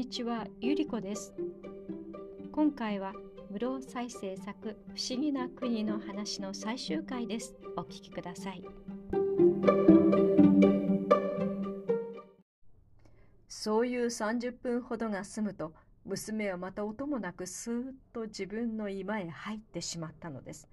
にちは、ゆりこです。今回は室再生作不思議な国の話の最終回です。お聞きください。そういう30分ほどが済むと娘はまた音もなくスーッと自分の居間へ入ってしまったのです。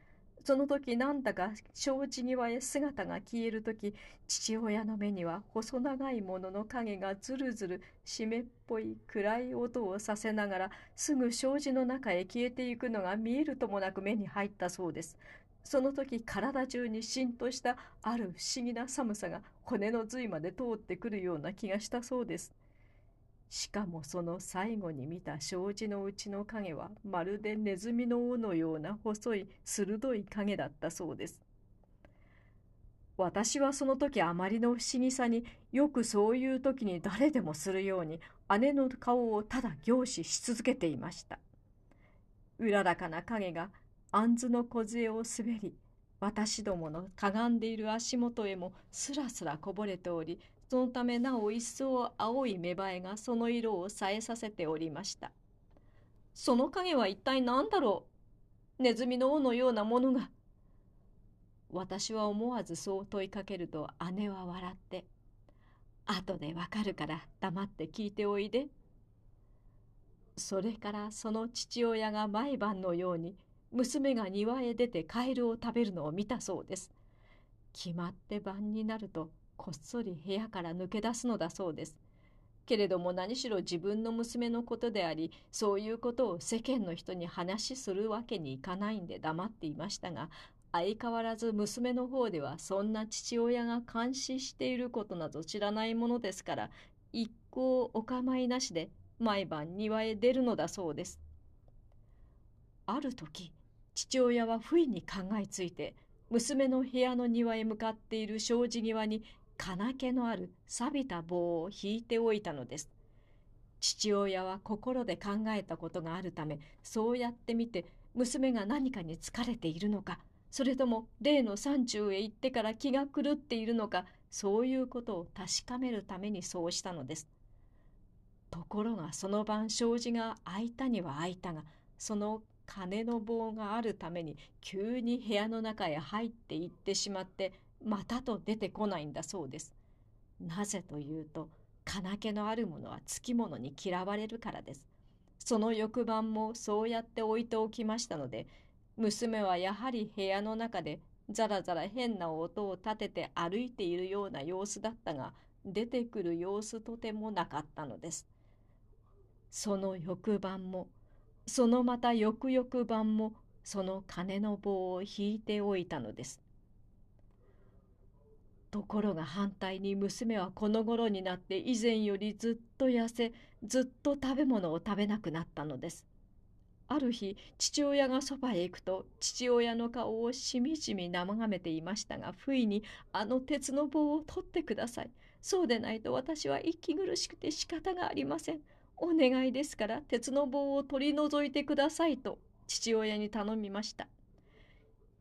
その時なんだか障子際へ姿が消える時父親の目には細長いものの影がずるずる湿っぽい暗い音をさせながらすぐ障子の中へ消えていくのが見えるともなく目に入ったそうです。その時体中にしんとしたある不思議な寒さが骨の髄まで通ってくるような気がしたそうです。しかもその最後に見た障子のうちの影はまるでネズミの尾のような細い鋭い影だったそうです。私はその時あまりの不思議さによくそういう時に誰でもするように姉の顔をただ凝視し続けていました。うららかな影が杏の梢を滑り私どものかがんでいる足元へもすらすらこぼれておりそのためなお一層青い芽生えがその色をさえさせておりました。その影は一体何だろう？ネズミの尾のようなものが。私は思わずそう問いかけると姉は笑って、後でわかるから黙って聞いておいで。それからその父親が毎晩のように娘が庭へ出てカエルを食べるのを見たそうです。決まって晩になるとこっそり部屋から抜け出すのだそうです。けれども何しろ自分の娘のことであり、そういうことを世間の人に話するわけにいかないんで黙っていましたが、相変わらず娘の方ではそんな父親が監視していることなど知らないものですから、一向お構いなしで毎晩庭へ出るのだそうです。ある時、父親は不意に考えついて、娘の部屋の庭へ向かっている障子際に金気のある錆びた棒を引いておいたのです。父親は心で考えたことがあるため、そうやってみて娘が何かに疲れているのか、それとも例の山中へ行ってから気が狂っているのか、そういうことを確かめるためにそうしたのです。ところがその晩障子が開いたには開いたが、その金の棒があるために急に部屋の中へ入っていってしまってまたと出てこないんだそうです。なぜというと金気のあるものはつきものに嫌われるからです。その翌晩もそうやって置いておきましたので娘はやはり部屋の中でざらざら変な音を立てて歩いているような様子だったが出てくる様子とてもなかったのです。その翌晩もそのまた翌々晩もその金の棒を引いておいたのです。ところが反対に娘はこの頃になって以前よりずっと痩せずっと食べ物を食べなくなったのです。ある日父親がそばへ行くと父親の顔をしみじみ眺めていましたが不意に「あの鉄の棒を取ってください」「そうでないと私は息苦しくて仕方がありません」「お願いですから鉄の棒を取り除いてください」と父親に頼みました。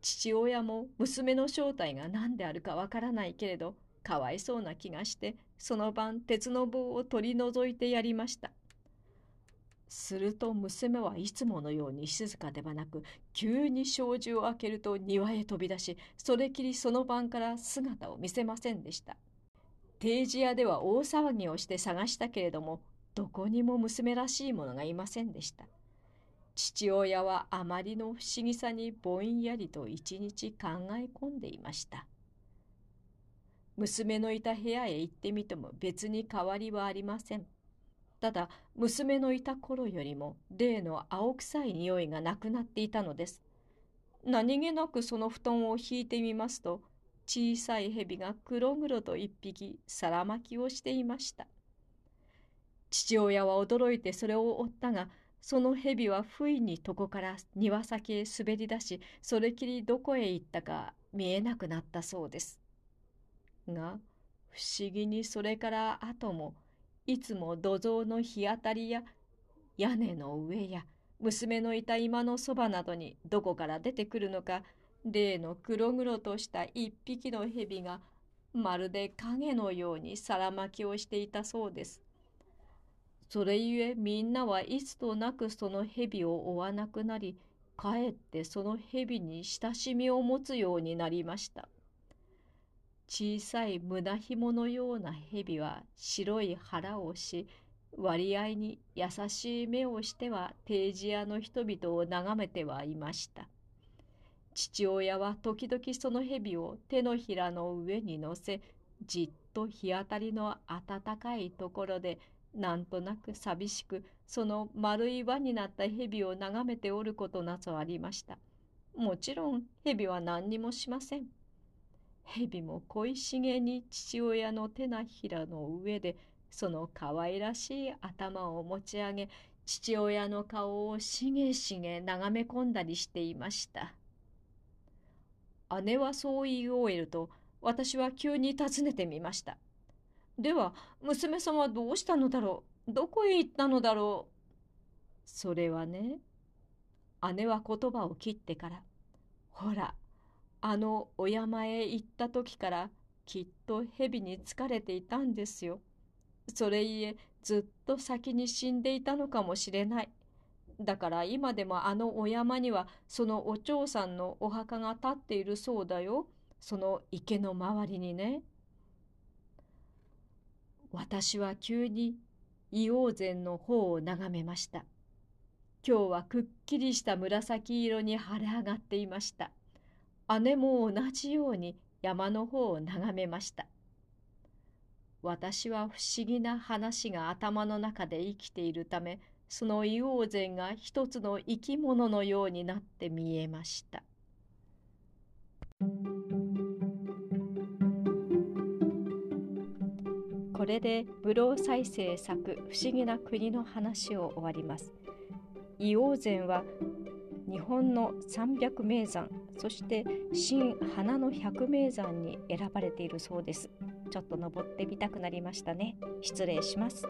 父親も娘の正体が何であるかわからないけれどかわいそうな気がしてその晩鉄の棒を取り除いてやりました。すると娘はいつものように静かではなく急に障子を開けると庭へ飛び出しそれきりその晩から姿を見せませんでした。定時屋では大騒ぎをして探したけれどもどこにも娘らしいものがいませんでした。父親はあまりの不思議さにぼんやりと一日考え込んでいました。娘のいた部屋へ行ってみても別に変わりはありません。ただ娘のいた頃よりも例の青臭い匂いがなくなっていたのです。何気なくその布団を引いてみますと小さい蛇が黒々と一匹皿巻きをしていました。父親は驚いてそれを追ったがその蛇は不意に床から庭先へ滑り出し、それきりどこへ行ったか見えなくなったそうです。が、不思議にそれから後も、いつも土蔵の日当たりや屋根の上や娘のいた今のそばなどにどこから出てくるのか、例の黒々とした一匹の蛇がまるで影のように皿巻きをしていたそうです。それゆえみんなはいつとなくその蛇を追わなくなり、かえってその蛇に親しみを持つようになりました。小さい胸紐のような蛇は白い腹をし、割合に優しい目をしては定時屋の人々を眺めてはいました。父親は時々その蛇を手のひらの上に乗せ、じっと日当たりの暖かいところで、なんとなく寂しく、その丸い輪になった蛇を眺めておることなぞありました。もちろん蛇は何にもしません。蛇も恋しげに父親の手のひらの上でその可愛らしい頭を持ち上げ父親の顔をしげしげ眺め込んだりしていました姉はそう言い終えると私は急に尋ねてみましたでは娘さんはどうしたのだろう？どこへ行ったのだろう？それはね姉は言葉を切ってからほらあのお山へ行った時からきっと蛇に疲れていたんですよ。それゆえずっと先に死んでいたのかもしれない。だから今でもあのお山にはそのお嬢さんのお墓が立っているそうだよ。その池の周りにね。私は急に硫黄泉の方を眺めました。今日はくっきりした紫色に晴れ上がっていました。姉も同じように山の方を眺めました。私は不思議な話が頭の中で生きているため、その硫黄泉が一つの生き物のようになって見えました。これでブロー再生作不思議な国の話を終わります。硫黄泉は日本の300名山そして新花の百名山に選ばれているそうです。ちょっと登ってみたくなりましたね。失礼します。